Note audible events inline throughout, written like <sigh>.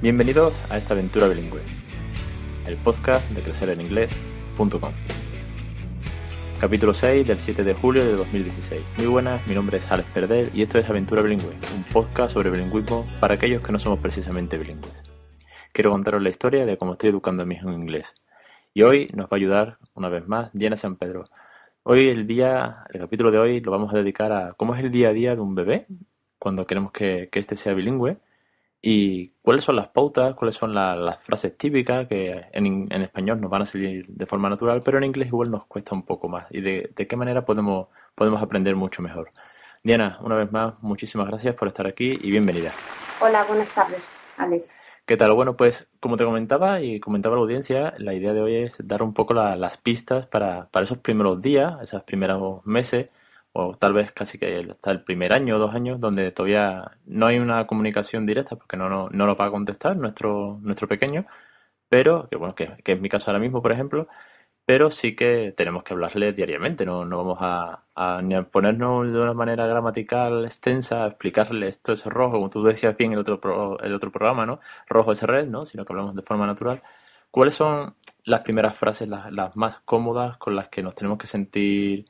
Bienvenidos a esta aventura bilingüe, el podcast de crecereninglés.com. Capítulo 6 del 7 de julio de 2016. Muy buenas, mi nombre es Alex Perder y esto es Aventura Bilingüe, un podcast sobre bilingüismo para aquellos que no somos precisamente bilingües. Quiero contaros la historia de cómo estoy educando a mi hijo en inglés. Y hoy nos va a ayudar, una vez más, Diana San Pedro. Hoy el día, el capítulo de hoy lo vamos a dedicar a cómo es el día a día de un bebé cuando queremos que, que éste sea bilingüe y cuáles son las pautas, cuáles son las frases típicas que en, español nos van a salir de forma natural, pero en inglés igual nos cuesta un poco más y de, qué manera podemos, podemos aprender mucho mejor. Diana, una vez más, muchísimas gracias por estar aquí y bienvenida. Hola, buenas tardes, Alex. ¿Qué tal? Bueno, pues como te comentaba y comentaba la audiencia, la idea de hoy es dar un poco las pistas para, para esos primeros días, esos primeros meses, o tal vez casi que hasta el primer año o dos años, donde todavía no hay una comunicación directa porque no, no, no va a contestar nuestro, nuestro pequeño, pero, que bueno, que, es mi caso ahora mismo, por ejemplo, pero sí que tenemos que hablarle diariamente, no, no vamos a, ponernos de una manera gramatical extensa a explicarle esto es rojo, como tú decías bien en el otro, el otro programa, ¿no? Rojo es red, ¿no? Sino que hablamos de forma natural. ¿Cuáles son las primeras frases, las, las más cómodas con las que nos tenemos que sentir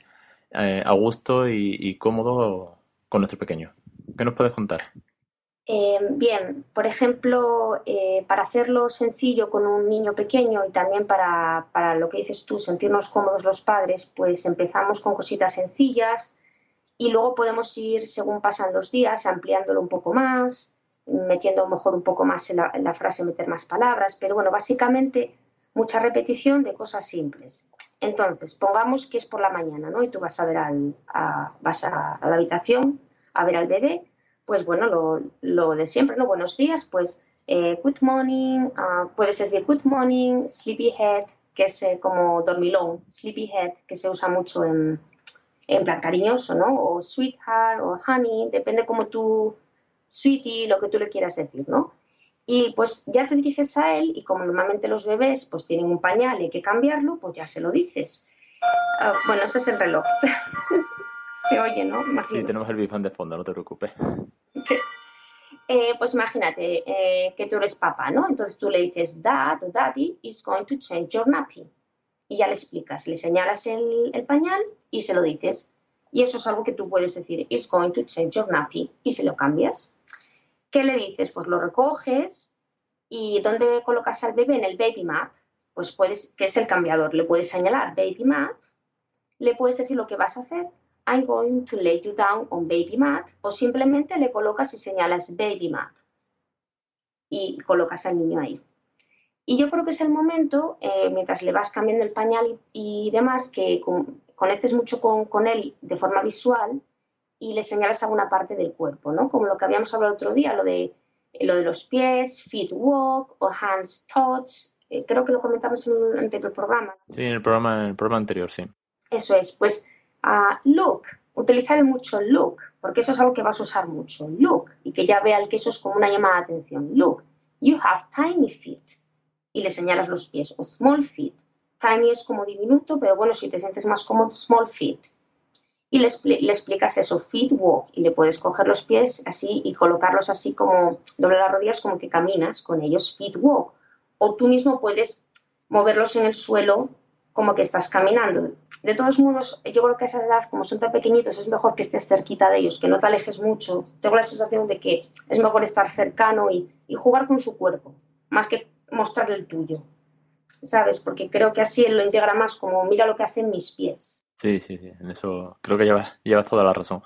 eh, a gusto y, cómodo con nuestro pequeño. ¿Qué nos puedes contar? Eh, bien, por ejemplo, eh, para hacerlo sencillo con un niño pequeño y también para, para, lo que dices tú, sentirnos cómodos los padres, pues empezamos con cositas sencillas y luego podemos ir, según pasan los días, ampliándolo un poco más, metiendo mejor un poco más en la frase, meter más palabras, pero bueno, básicamente mucha repetición de cosas simples. Entonces, pongamos que es por la mañana, ¿no? Y tú vas a ver al, a, vas a, la habitación a ver al bebé, pues bueno, lo, lo de siempre, ¿no? Buenos días, pues eh, good morning, uh, puedes decir good morning, sleepyhead, que es eh, como dormilón, sleepyhead, que se usa mucho en, en plan cariñoso, ¿no? O sweetheart o honey, depende como tú, sweetie, lo que tú le quieras decir, ¿no? Y pues ya te diriges a él y como normalmente los bebés pues tienen un pañal y hay que cambiarlo, pues ya se lo dices. Ah, bueno, ese es el reloj. <laughs> se oye, ¿no? Sí, tenemos el bifán de fondo, no te preocupes. <laughs> Eh, pues imagínate eh, que tú eres papá, ¿no? Entonces tú le dices, Dad o Daddy is going to change your nappy. Y ya le explicas, le señalas el, el pañal y se lo dices. Y eso es algo que tú puedes decir, is going to change your nappy, y se lo cambias. ¿Qué le dices? Pues lo recoges y ¿dónde colocas al bebé? En el baby mat. Pues puedes, que es el cambiador, le puedes señalar baby mat, le puedes decir lo que vas a hacer, I'm going to lay you down on baby mat, o simplemente le colocas y señalas baby mat y colocas al niño ahí. Y yo creo que es el momento, eh, mientras le vas cambiando el pañal y, demás, que conectes mucho con, con, él de forma visual y le señalas alguna parte del cuerpo, ¿no? Como lo que habíamos hablado el otro día, lo de, lo de los pies, feet walk o hands touch. Eh, creo que lo comentamos en un anterior programa. Sí, en el programa, en el programa anterior, sí. Eso es, pues uh, look, utilizar mucho look, porque eso es algo que vas a usar mucho, look, y que ya vea el que eso es como una llamada de atención. Look, you have tiny feet. Y le señalas los pies, o small feet. Tiny es como diminuto, pero bueno, si te sientes más cómodo, small feet y le, explicas eso, feet walk, y le puedes coger los pies así y colocarlos así como, doble las rodillas como que caminas con ellos, feet walk. O tú mismo puedes moverlos en el suelo como que estás caminando. De todos modos, yo creo que a esa edad, como son tan pequeñitos, es mejor que estés cerquita de ellos, que no te alejes mucho. Tengo la sensación de que es mejor estar cercano y, y jugar con su cuerpo, más que mostrarle el tuyo. ¿Sabes? Porque creo que así él lo integra más como mira lo que hacen mis pies. Sí, sí, sí, en eso creo que llevas, llevas toda la razón.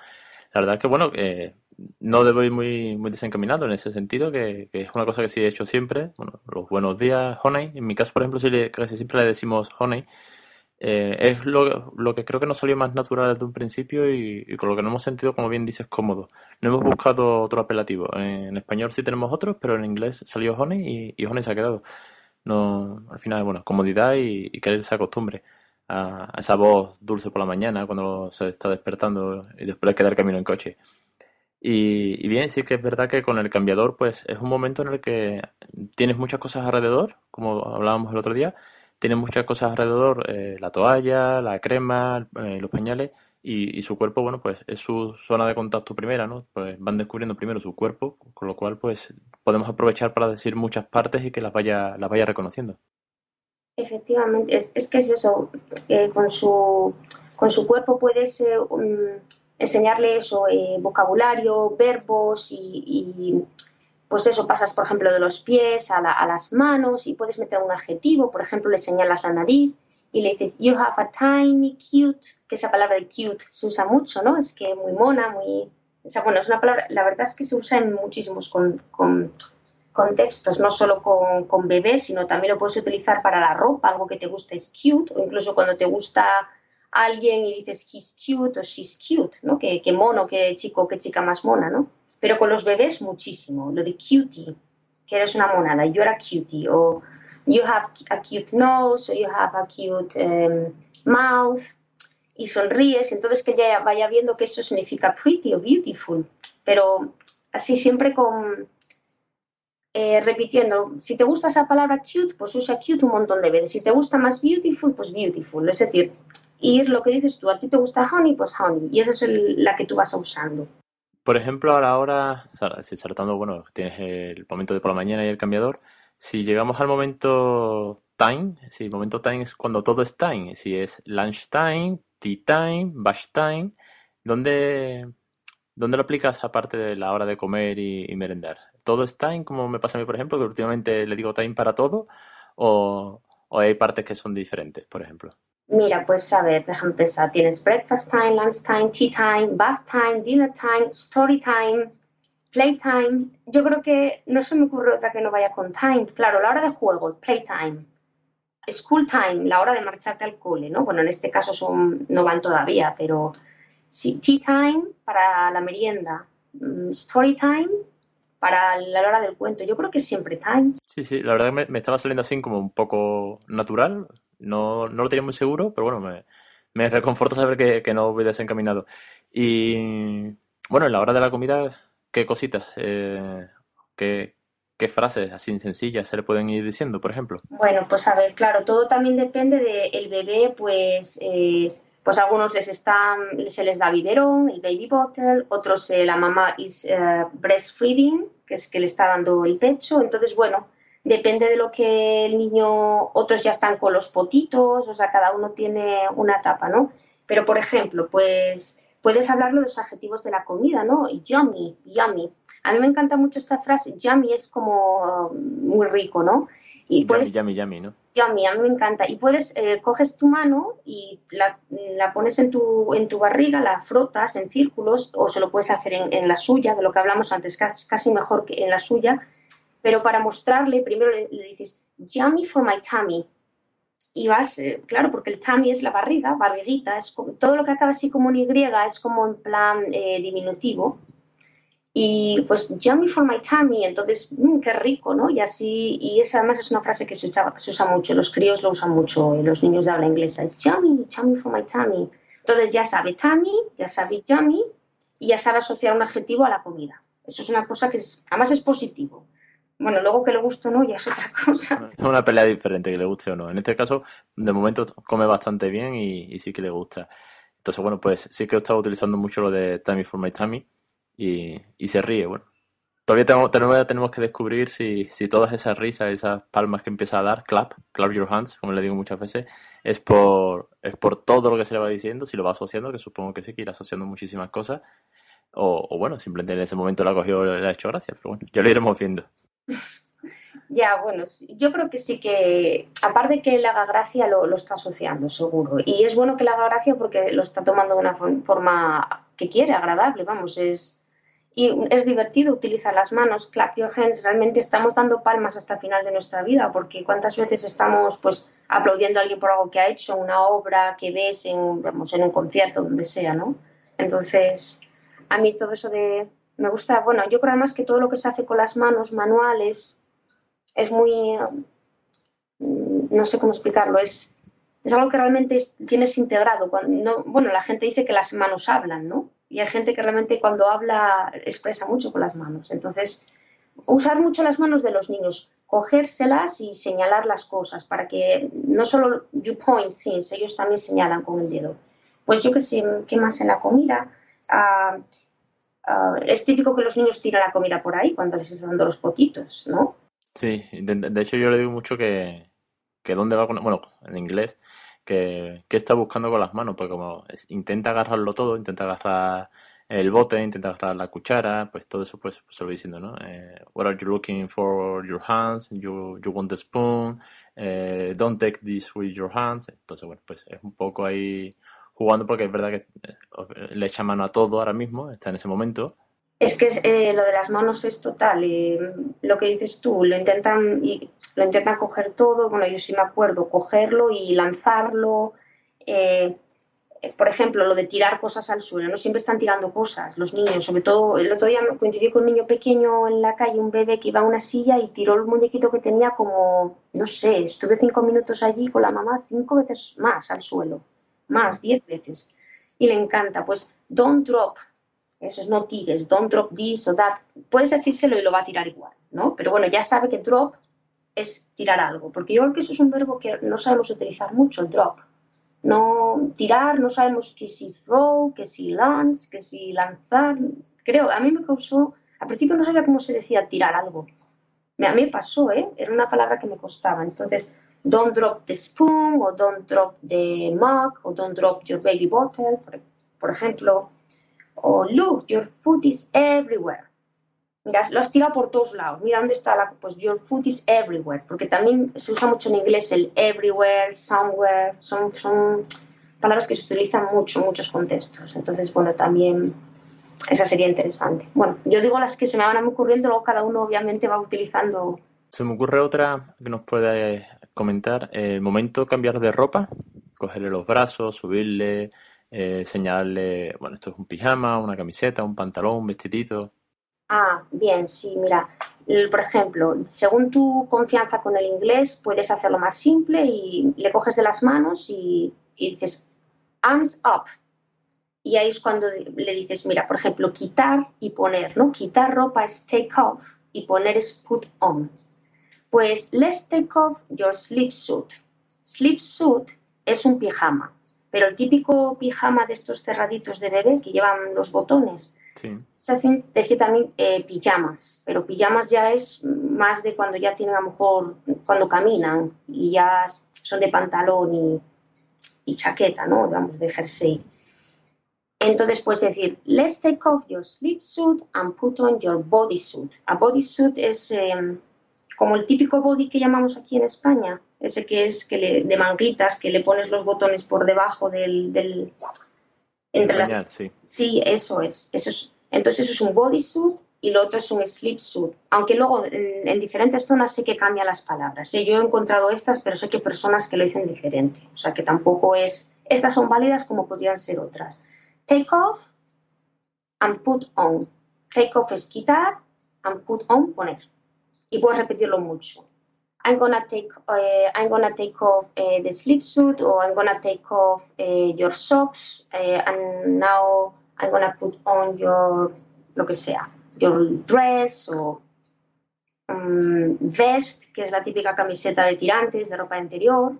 La verdad es que, bueno, eh, no debo ir muy, muy desencaminado en ese sentido, que, es una cosa que sí he hecho siempre. Bueno, los buenos días, Honey. En mi caso, por ejemplo, sí casi siempre le decimos Honey. Eh, es lo, lo, que creo que nos salió más natural desde un principio y, con lo que no hemos sentido, como bien dices, cómodo. No hemos buscado otro apelativo. En, español sí tenemos otros, pero en inglés salió Honey y, Honey se ha quedado. No, al final, bueno, comodidad y, y que a, esa voz dulce por la mañana cuando se está despertando y después de quedar camino en coche. Y, bien, sí que es verdad que con el cambiador, pues es un momento en el que tienes muchas cosas alrededor, como hablábamos el otro día, tienes muchas cosas alrededor, eh, la toalla, la crema, eh, los pañales, y, su cuerpo, bueno, pues es su zona de contacto primera, ¿no? Pues van descubriendo primero su cuerpo, con lo cual, pues podemos aprovechar para decir muchas partes y que las vaya, las vaya reconociendo. Efectivamente, es, es que es eso, eh, con, su, con su cuerpo puedes eh, enseñarle eso, eh, vocabulario, verbos y, pues eso, pasas por ejemplo de los pies a, a, las manos y puedes meter un adjetivo, por ejemplo le señalas la nariz y le dices, you have a tiny cute, que esa palabra de cute se usa mucho, ¿no? Es que muy mona, muy... O sea, bueno, es una palabra, la verdad es que se usa en muchísimos con, con, contextos, no solo con, con, bebés, sino también lo puedes utilizar para la ropa, algo que te gusta es cute, o incluso cuando te gusta alguien y dices he's cute o she's cute, ¿no? Que, que mono, que chico, que chica más mona, ¿no? Pero con los bebés muchísimo, lo de cutie, que eres una monada, you're a cutie, o you have a cute nose, or you have a cute um, mouth, y sonríes, entonces que ella vaya viendo que eso significa pretty o beautiful, pero así siempre con eh, repitiendo, si te gusta esa palabra cute, pues usa cute un montón de veces, si te gusta más beautiful, pues beautiful, es decir, ir lo que dices tú, a ti te gusta honey, pues honey, y esa es la que tú vas usando. Por ejemplo, ahora, ahora, saltando, bueno, tienes el momento de por la mañana y el cambiador, si llegamos al momento time, si el momento time es cuando todo es time, si es lunch time, tea time, bash time, ¿dónde, dónde lo aplicas aparte de la hora de comer y, merendar? ¿Todo es time, como me pasa a mí, por ejemplo, que últimamente le digo time para todo? ¿O, hay partes que son diferentes, por ejemplo? Mira, pues a ver, déjame pensar. Tienes breakfast time, lunch time, tea time, bath time, dinner time, story time, Playtime, yo creo que no se me ocurre otra que no vaya con time. Claro, la hora de juego, playtime. School time, la hora de marcharte al cole, ¿no? Bueno, en este caso son, no van todavía, pero sí, tea time para la merienda, mm, story time para la hora del cuento. Yo creo que siempre time. Sí, sí, la verdad que me, estaba saliendo así como un poco natural. No, no lo tenía muy seguro, pero bueno, me, me reconforta saber que, que no voy desencaminado. Y bueno, en la hora de la comida qué cositas, eh, qué, frases así sencillas se le pueden ir diciendo, por ejemplo? Bueno, pues a ver, claro, todo también depende del bebé, pues, eh, pues algunos les están, se les da biberón, el baby bottle, otros eh, la mamá is breastfeeding, que es que le está dando el pecho, entonces, bueno, depende de lo que el niño, otros ya están con los potitos, o sea, cada uno tiene una etapa, ¿no? Pero, por ejemplo, pues puedes hablarlo de los adjetivos de la comida, ¿no? Yummy, yummy. A mí me encanta mucho esta frase, yummy es como muy rico, ¿no? Y puedes, yummy, yummy, ¿no? Yummy, a mí me encanta. Y puedes, eh, coges tu mano y la, pones en tu, en tu barriga, la frotas en círculos, o se lo puedes hacer en, la suya, de lo que hablamos antes, casi, mejor que en la suya. Pero para mostrarle, primero le, dices, yummy for my tummy y vas, eh, claro, porque el tummy es la barriga, barriguita, es todo lo que acaba así como en Y es como en plan eh, diminutivo. Y pues, yummy for my tummy, entonces, mmm, qué rico, ¿no? Y así, y esa además es una frase que se, se usa mucho, los críos lo usan mucho, los niños de habla inglesa, yummy, yummy for my tummy. Entonces ya sabe tummy, ya sabe yummy, y ya sabe asociar un adjetivo a la comida. Eso es una cosa que es, además es positivo. Bueno, luego que le guste o no ya es otra <laughs> cosa. Es una pelea diferente, que le guste o no. En este caso, de momento come bastante bien y, sí que le gusta. Entonces, bueno, pues sí que he estado utilizando mucho lo de Tammy for my Tammy y, se ríe, bueno. Todavía tenemos, tenemos que descubrir si, si todas esas risas, esas palmas que empieza a dar, clap, clap your hands, como le digo muchas veces, es por, es por todo lo que se le va diciendo, si lo va asociando, que supongo que sí, que irá asociando muchísimas cosas, o, o bueno, simplemente en ese momento la ha cogido, le ha hecho gracia, pero bueno, ya lo iremos viendo. <laughs> Ya, bueno, yo creo que sí que, aparte que le haga gracia, lo, lo, está asociando, seguro. Y es bueno que le haga gracia porque lo está tomando de una forma que quiere, agradable, vamos, es, y es divertido utilizar las manos, clap your hands, realmente estamos dando palmas hasta el final de nuestra vida, porque cuántas veces estamos pues aplaudiendo a alguien por algo que ha hecho, una obra que ves en, vamos, en un concierto, donde sea, ¿no? Entonces, a mí todo eso de me gusta, bueno, yo creo además que todo lo que se hace con las manos manuales es muy, mm, no sé cómo explicarlo, es, es algo que realmente tienes integrado. Cuando, bueno, la gente dice que las manos hablan, ¿no? Y hay gente que realmente cuando habla expresa mucho con las manos. Entonces, usar mucho las manos de los niños, cogérselas y señalar las cosas para que no solo you point things, ellos también señalan con el dedo Pues yo qué sé, ¿qué más en la comida? Ah, ah, es típico que los niños tiran la comida por ahí cuando les están dando los potitos, ¿no? Sí, de, hecho yo le digo mucho que, que dónde va con... Bueno, en inglés, que, está buscando con las manos, porque como intenta agarrarlo todo, intenta agarrar el bote, intenta agarrar la cuchara, pues todo eso pues se lo voy diciendo, ¿no? Eh, what are you looking for your hands? You, you want the spoon? Eh, don't take this with your hands. Entonces, bueno, pues es un poco ahí jugando porque es verdad que eh, le echa mano a todo ahora mismo, está en ese momento. Es que eh, lo de las manos es total. Eh, lo que dices tú, lo intentan, y, lo intentan coger todo. Bueno, yo sí me acuerdo, cogerlo y lanzarlo. Eh, por ejemplo, lo de tirar cosas al suelo, no siempre están tirando cosas los niños, sobre todo el otro día coincidí con un niño pequeño en la calle, un bebé que iba a una silla y tiró el muñequito que tenía como, no sé, estuve cinco minutos allí con la mamá, cinco veces más al suelo, más, diez veces. Y le encanta, pues, don't drop, eso es no tires, don't drop this o that. Puedes decírselo y lo va a tirar igual, ¿no? Pero bueno, ya sabe que drop es tirar algo, porque yo creo que eso es un verbo que no sabemos utilizar mucho, drop no tirar, no sabemos que si throw, que si lance, que si lanzar. Creo, a mí me causó, al principio no sabía cómo se decía tirar algo. A mí me pasó, ¿eh? Era una palabra que me costaba. Entonces, don't drop the spoon, o don't drop the mug, o don't drop your baby bottle, por, por ejemplo. O look, your food is everywhere. Mira, lo has tirado por todos lados. Mira dónde está la. Pues your food is everywhere. Porque también se usa mucho en inglés el everywhere, somewhere. Son, son palabras que se utilizan mucho en muchos contextos. Entonces, bueno, también esa sería interesante. Bueno, yo digo las que se me van ocurriendo, luego cada uno obviamente va utilizando. Se me ocurre otra que nos puede comentar. El momento cambiar de ropa, cogerle los brazos, subirle, eh, señalarle, bueno, esto es un pijama, una camiseta, un pantalón, un vestidito. Ah, bien, sí, mira, por ejemplo, según tu confianza con el inglés, puedes hacerlo más simple y le coges de las manos y, dices, arms up. Y ahí es cuando le dices, mira, por ejemplo, quitar y poner, ¿no? Quitar ropa es take off y poner es put on. Pues let's take off your sleep suit. Sleep suit es un pijama, pero el típico pijama de estos cerraditos de bebé que llevan los botones, se hacen decir también eh, pijamas, pero pijamas ya es más de cuando ya tienen a lo mejor, cuando caminan y ya son de pantalón y, y chaqueta, ¿no? Digamos, de jersey. Entonces puedes decir, let's take off your sleep suit and put on your bodysuit. A bodysuit es em, como el típico body que llamamos aquí en España, ese que es que le, de manguitas, que le pones los botones por debajo del, del entre las... sí. sí, eso es, eso es. Entonces eso es un bodysuit y lo otro es un sleepsuit. Aunque luego en, diferentes zonas sé que cambian las palabras. ¿eh? Yo he encontrado estas, pero sé que hay personas que lo dicen diferente. O sea que tampoco es. Estas son válidas como podrían ser otras. Take off and put on. Take off es quitar and put on poner. Y puedes repetirlo mucho. I'm gonna take uh, I'm gonna take off uh, the sleep suit or I'm gonna take off uh, your socks and now I'm gonna put on your lo que sea your dress o um, vest que es la típica camiseta de tirantes de ropa interior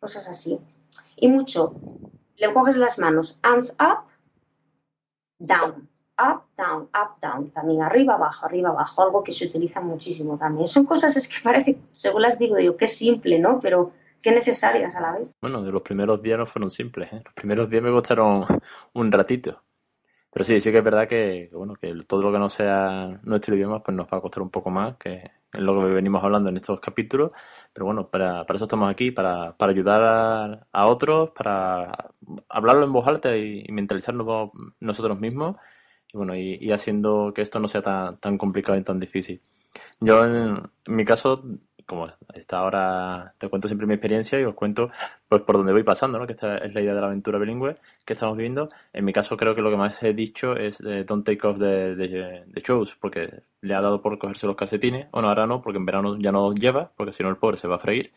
cosas así. Y mucho le coges las manos hands up down up, down, up, down, también arriba, abajo, arriba, abajo, algo que se utiliza muchísimo también. Son cosas es que parece, según las digo, digo, que simple, ¿no? Pero qué necesarias a la vez. Bueno, de los primeros días no fueron simples, ¿eh? Los primeros días me costaron un ratito. Pero sí, sí que es verdad que, bueno, que todo lo que no sea nuestro idioma pues nos va a costar un poco más, que es lo que venimos hablando en estos capítulos. Pero bueno, para, para eso estamos aquí, para, para ayudar a, otros, para hablarlo en voz alta y mentalizarnos nosotros mismos y bueno, y, haciendo que esto no sea tan, tan complicado y tan difícil. Yo, en, mi caso, como está ahora, te cuento siempre mi experiencia y os cuento pues, por dónde voy pasando, ¿no? que esta es la idea de la aventura bilingüe que estamos viviendo. En mi caso, creo que lo que más he dicho es eh, don't take off the, shoes, porque le ha dado por cogerse los calcetines. Bueno, ahora no, porque en verano ya no los lleva, porque si no el pobre se va a freír.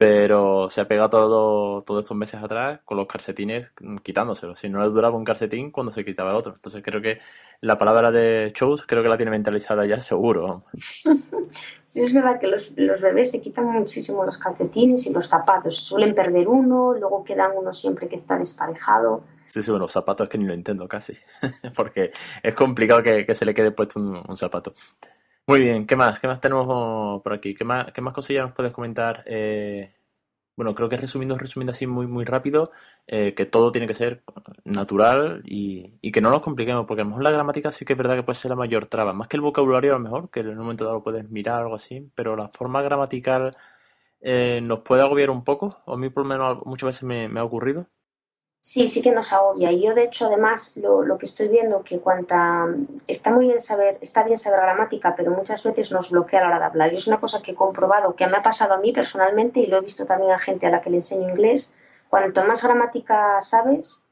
Pero se ha pegado todo, todos estos meses atrás con los calcetines quitándoselos. Si no le duraba un calcetín cuando se quitaba el otro. Entonces creo que la palabra de shows creo que la tiene mentalizada ya seguro. <laughs> Sí, es verdad que los, los bebés se quitan muchísimo los calcetines y los zapatos. Suelen perder uno, luego quedan uno siempre que está desparejado. Sí, sí, bueno, los zapatos es que ni lo entiendo casi, <laughs> porque es complicado que, se le quede puesto un, zapato. Muy bien, ¿qué más? ¿Qué más tenemos por aquí? ¿Qué más, qué más cosillas nos puedes comentar? Eh, bueno, creo que resumiendo, resumiendo así muy, muy rápido, eh, que todo tiene que ser natural y, que no nos compliquemos, porque a lo mejor la gramática sí que es verdad que puede ser la mayor traba, más que el vocabulario a lo mejor, que en un momento dado lo puedes mirar o algo así, pero la forma gramatical eh, nos puede agobiar un poco, o a mí por lo menos muchas veces me ha ocurrido. Sí, sí que nos agobia. Y yo, de hecho, además, lo, lo, que estoy viendo que cuanta está muy bien saber, está bien saber gramática, pero muchas veces nos bloquea a la hora de hablar. Y es una cosa que he comprobado, que me ha pasado a mí personalmente y lo he visto también a gente a la que le enseño inglés. Cuanto más gramática sabes,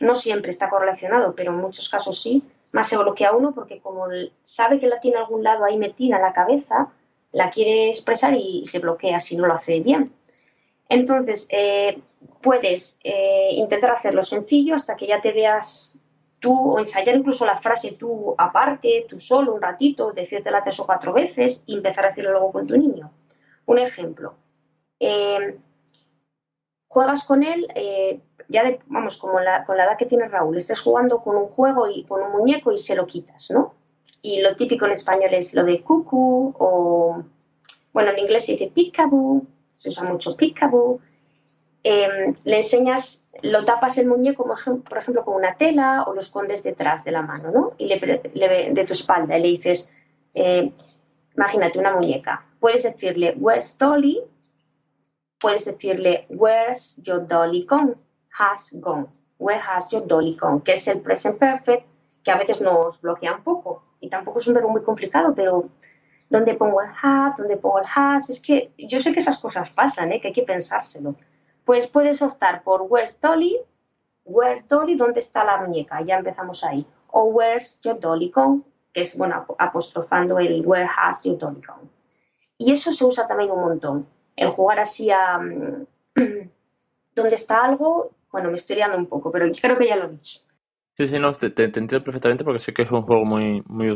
no siempre está correlacionado, pero en muchos casos sí, más se bloquea uno porque como sabe que la tiene algún lado ahí metida en la cabeza, la quiere expresar y se bloquea si no lo hace bien. Entonces, eh, puedes eh, intentar hacerlo sencillo hasta que ya te veas tú o ensayar incluso la frase tú aparte, tú solo, un ratito, decírtela tres o cuatro veces y empezar a hacerlo luego con tu niño. Un ejemplo. Eh, juegas con él, ya vamos, como la, con la edad que tiene Raúl, estés jugando con un juego y con un muñeco y se lo quitas, ¿no? Y lo típico en español es lo de cuckoo o, bueno, en inglés se dice peekaboo, se usa mucho peekaboo. Em, le enseñas, lo tapas el muñeco, por ejemplo, con una tela o lo escondes detrás de la mano, ¿no? Y le, de tu espalda y le dices, eh, imagínate una muñeca. Puedes decirle, where's Dolly? Puedes decirle, where's your dolly gone? Has gone. Where has your dolly gone? Que es el present perfect, que a veces nos bloquea un poco. Y tampoco es un verbo muy complicado, pero ¿Dónde pongo el have? ¿Dónde pongo el has? Es que yo sé que esas cosas pasan, ¿eh? que hay que pensárselo. Pues puedes optar por Where's Dolly? Where's Dolly? ¿Dónde está la muñeca? Ya empezamos ahí. O Where's your Dolly gone? Que es, bueno, apostrofando el Where has your Dolly gone? Y eso se usa también un montón. El jugar así a... Mm, <clears throat> ¿Dónde está algo? Bueno, me estoy liando un poco, pero creo que ya lo he dicho. Sí, sí, no, te, entiendo perfectamente porque sé que es un juego muy, muy,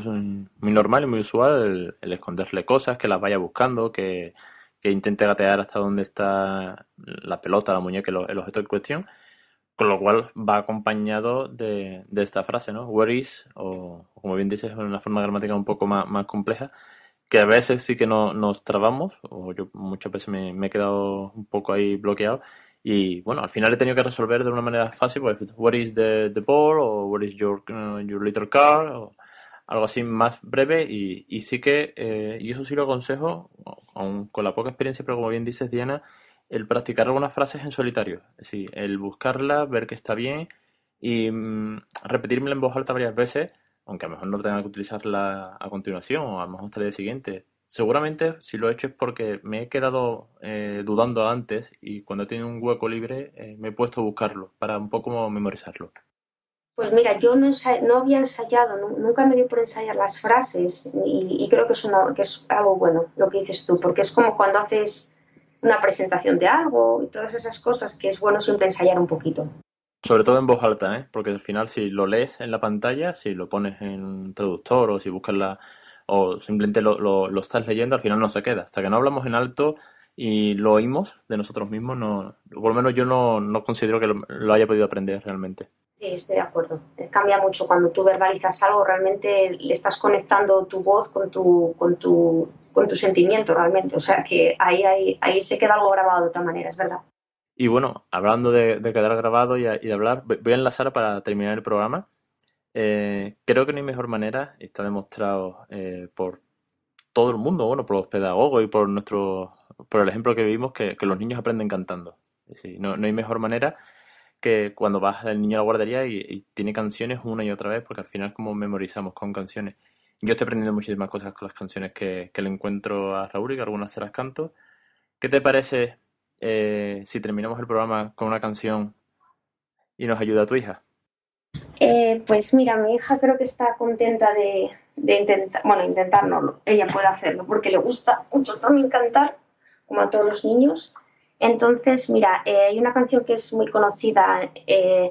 muy normal y muy usual el, esconderle cosas, que las vaya buscando, que, intente gatear hasta donde está la pelota, la muñeca, el, objeto en cuestión, con lo cual va acompañado de, esta frase, ¿no? Where is, o, como bien dices, en una forma gramática un poco más, más compleja, que a veces sí que no, nos trabamos, o yo muchas veces me he quedado un poco ahí bloqueado, y bueno, al final he tenido que resolver de una manera fácil, pues, what is the, the ball, o what is your, uh, your little car, o algo así más breve. Y, y sí que, eh, y eso sí lo aconsejo, aun con la poca experiencia, pero como bien dices, Diana, el practicar algunas frases en solitario. Es decir, el buscarla, ver que está bien y mm, repetírmela en voz alta varias veces, aunque a lo mejor no tenga que utilizarla a continuación o a lo mejor hasta el día siguiente Seguramente si lo he hecho es porque me he quedado eh, dudando antes y cuando tenido un hueco libre eh, me he puesto a buscarlo para un poco memorizarlo. Pues mira, yo no, no había ensayado, nunca me dio por ensayar las frases y, creo que es, que es algo bueno lo que dices tú, porque es como cuando haces una presentación de algo y todas esas cosas que es bueno siempre ensayar un poquito. Sobre todo en voz alta, ¿eh? porque al final si lo lees en la pantalla, si lo pones en un traductor o si buscas la, o simplemente lo, lo, estás leyendo, al final no se queda. Hasta que no hablamos en alto y lo oímos de nosotros mismos, no, por lo menos yo no, no considero que lo, haya podido aprender realmente. Sí, estoy de acuerdo. Cambia mucho cuando tú verbalizas algo, realmente le estás conectando tu voz con tu, con tu, con tu sentimiento realmente. O sea que ahí, ahí, ahí se queda algo grabado de otra manera, es verdad. Y bueno, hablando de, quedar grabado y, y, de hablar, voy a enlazar para terminar el programa eh, creo que no hay mejor manera, está demostrado eh, por todo el mundo, bueno, por los pedagogos y por nuestro, por el ejemplo que vivimos, que, los niños aprenden cantando. no, hay mejor manera que cuando vas el niño a la guardería y, tiene canciones una y otra vez, porque al final como memorizamos con canciones. Yo estoy aprendiendo muchísimas cosas con las canciones que, le encuentro a Raúl y que algunas se las canto. ¿Qué te parece eh, si terminamos el programa con una canción y nos ayuda a tu hija? Eh, pues mira, mi hija creo que está contenta de, intentar, bueno, intentar ella puede hacerlo porque le gusta mucho también cantar, como a todos los niños. Entonces, mira, eh, hay una canción que es muy conocida, eh,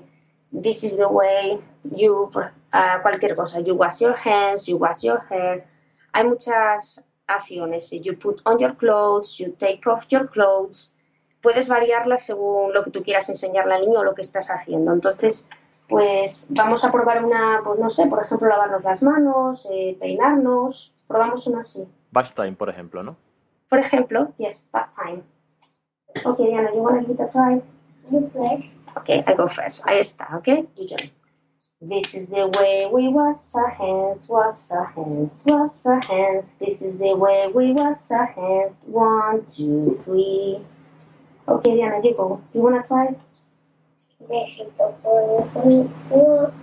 This is the way you, uh, cualquier cosa, you wash your hands, you wash your hair. Hay muchas acciones, you put on your clothes, you take off your clothes. Puedes variarlas según lo que tú quieras enseñarle al niño o lo que estás haciendo. Entonces, pues vamos a probar una, pues no sé, por ejemplo, lavarnos las manos, eh, peinarnos. Probamos una así. Bath time, por ejemplo, ¿no? Por ejemplo, yes, bath time. Okay, Diana, you want to give it a try? You play. Okay, I go first. Ahí está, okay? You join. This is the way we wash our hands, wash our hands, wash our hands. This is the way we wash our hands. One, two, three. Okay, Diana, you go. You want to try? This is the way we walk.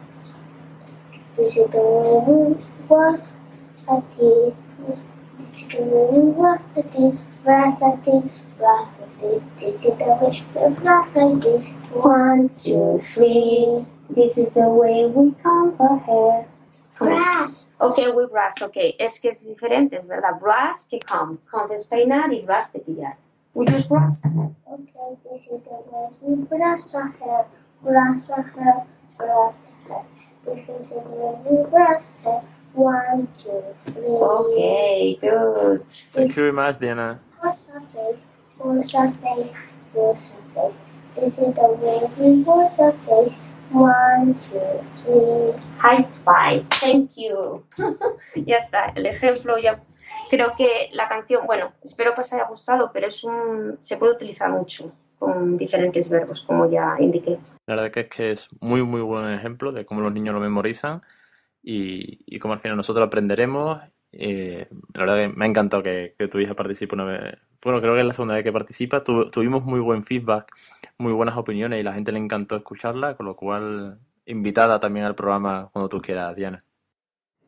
This is the way we wash our teeth. This is the way we wash our teeth. Brush our teeth, brush our teeth. This is the way we brush our teeth. One, two, three. This is the way we comb our hair. Brush. Ok, we brush, ok. Es que es diferente, es verdad. Brush que comb. Comb es peinar y brush de pillar. We use brush. Okay, this is the way we brush our hair. Brush our hair, brush our hair. This is the way we brush hair. One, two, three. Ok, good. Thank you very much, Diana. Wash our face, wash our face, wash our face. This is the way we wash our face. One, two, three. High five. Thank you. ya está, el ejemplo ya. Creo que la canción, bueno, espero que os haya gustado, pero es un, se puede utilizar mucho con diferentes verbos, como ya indiqué. La verdad que es que es muy, muy buen ejemplo de cómo los niños lo memorizan y, y cómo al final nosotros aprenderemos. Eh, la verdad que me ha encantado que, que tu hija participe. Bueno, creo que es la segunda vez que participa. Tu- tuvimos muy buen feedback, muy buenas opiniones y la gente le encantó escucharla, con lo cual invitada también al programa cuando tú quieras, Diana.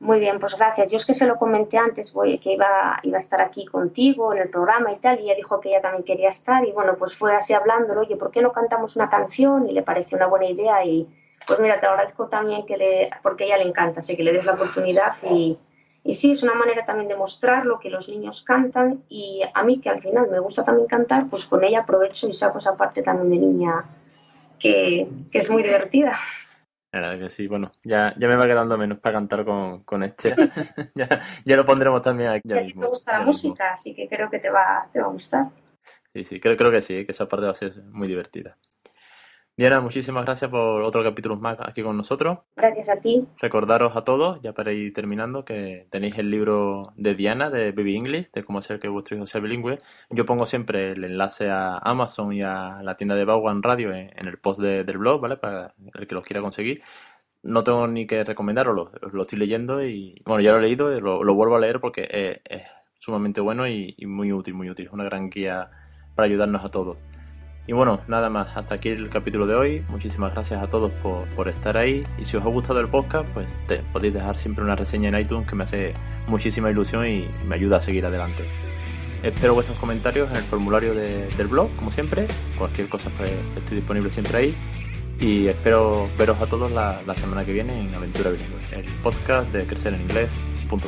Muy bien, pues gracias. Yo es que se lo comenté antes, voy, que iba, iba a estar aquí contigo en el programa y tal, y ella dijo que ella también quería estar, y bueno, pues fue así hablándolo, oye, ¿por qué no cantamos una canción? Y le pareció una buena idea, y pues mira, te agradezco también que le, porque ella le encanta, así que le des la oportunidad, y, y sí, es una manera también de mostrar lo que los niños cantan, y a mí, que al final me gusta también cantar, pues con ella aprovecho y saco esa parte también de niña que, que es muy divertida. La verdad que sí, bueno, ya, ya me va quedando menos para cantar con, con este. <laughs> ya, ya lo pondremos también aquí. Y a ti mismo, te gusta la ya mismo. música, así que creo que te va, te va a gustar. Sí, sí, creo, creo que sí, que esa parte va a ser muy divertida. Diana, muchísimas gracias por otro capítulo más aquí con nosotros. Gracias a ti. Recordaros a todos, ya para ir terminando, que tenéis el libro de Diana, de Baby English, de cómo hacer que vuestro hijo sea bilingüe. Yo pongo siempre el enlace a Amazon y a la tienda de Baugan Radio en, en el post de- del blog, ¿vale? Para el que los quiera conseguir. No tengo ni que recomendaroslo, lo, lo estoy leyendo y, bueno, ya lo he leído y lo, lo vuelvo a leer porque es, es sumamente bueno y, y muy útil, muy útil. Es una gran guía para ayudarnos a todos. Y bueno, nada más, hasta aquí el capítulo de hoy. Muchísimas gracias a todos por, por estar ahí. Y si os ha gustado el podcast, pues podéis dejar siempre una reseña en iTunes que me hace muchísima ilusión y me ayuda a seguir adelante. Espero vuestros comentarios en el formulario de- del blog, como siempre. Cualquier cosa, pues estoy disponible siempre ahí. Y espero veros a todos la, la semana que viene en Aventura Bilingüe, el podcast de crecereninglés.com.